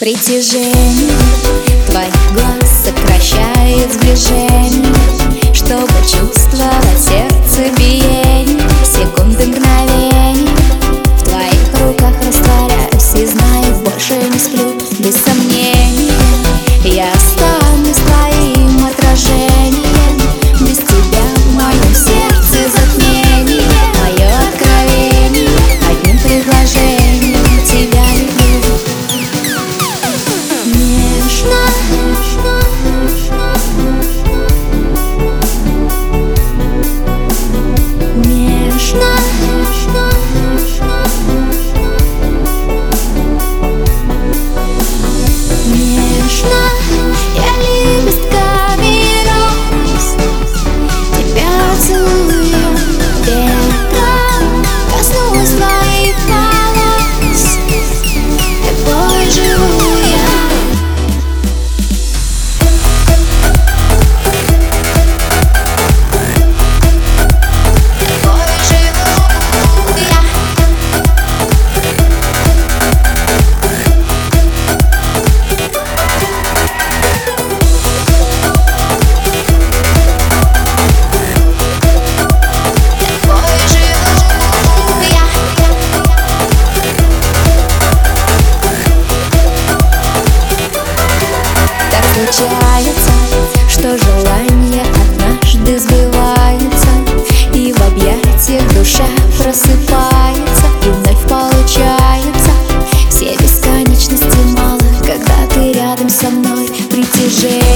Притяжение. Твоих глаз сокращает сближение Чтобы чувствовать случается, что желания однажды сбываются И в объятиях душа просыпается И вновь получается. Все бесконечности мало, когда ты рядом со мной Притяжение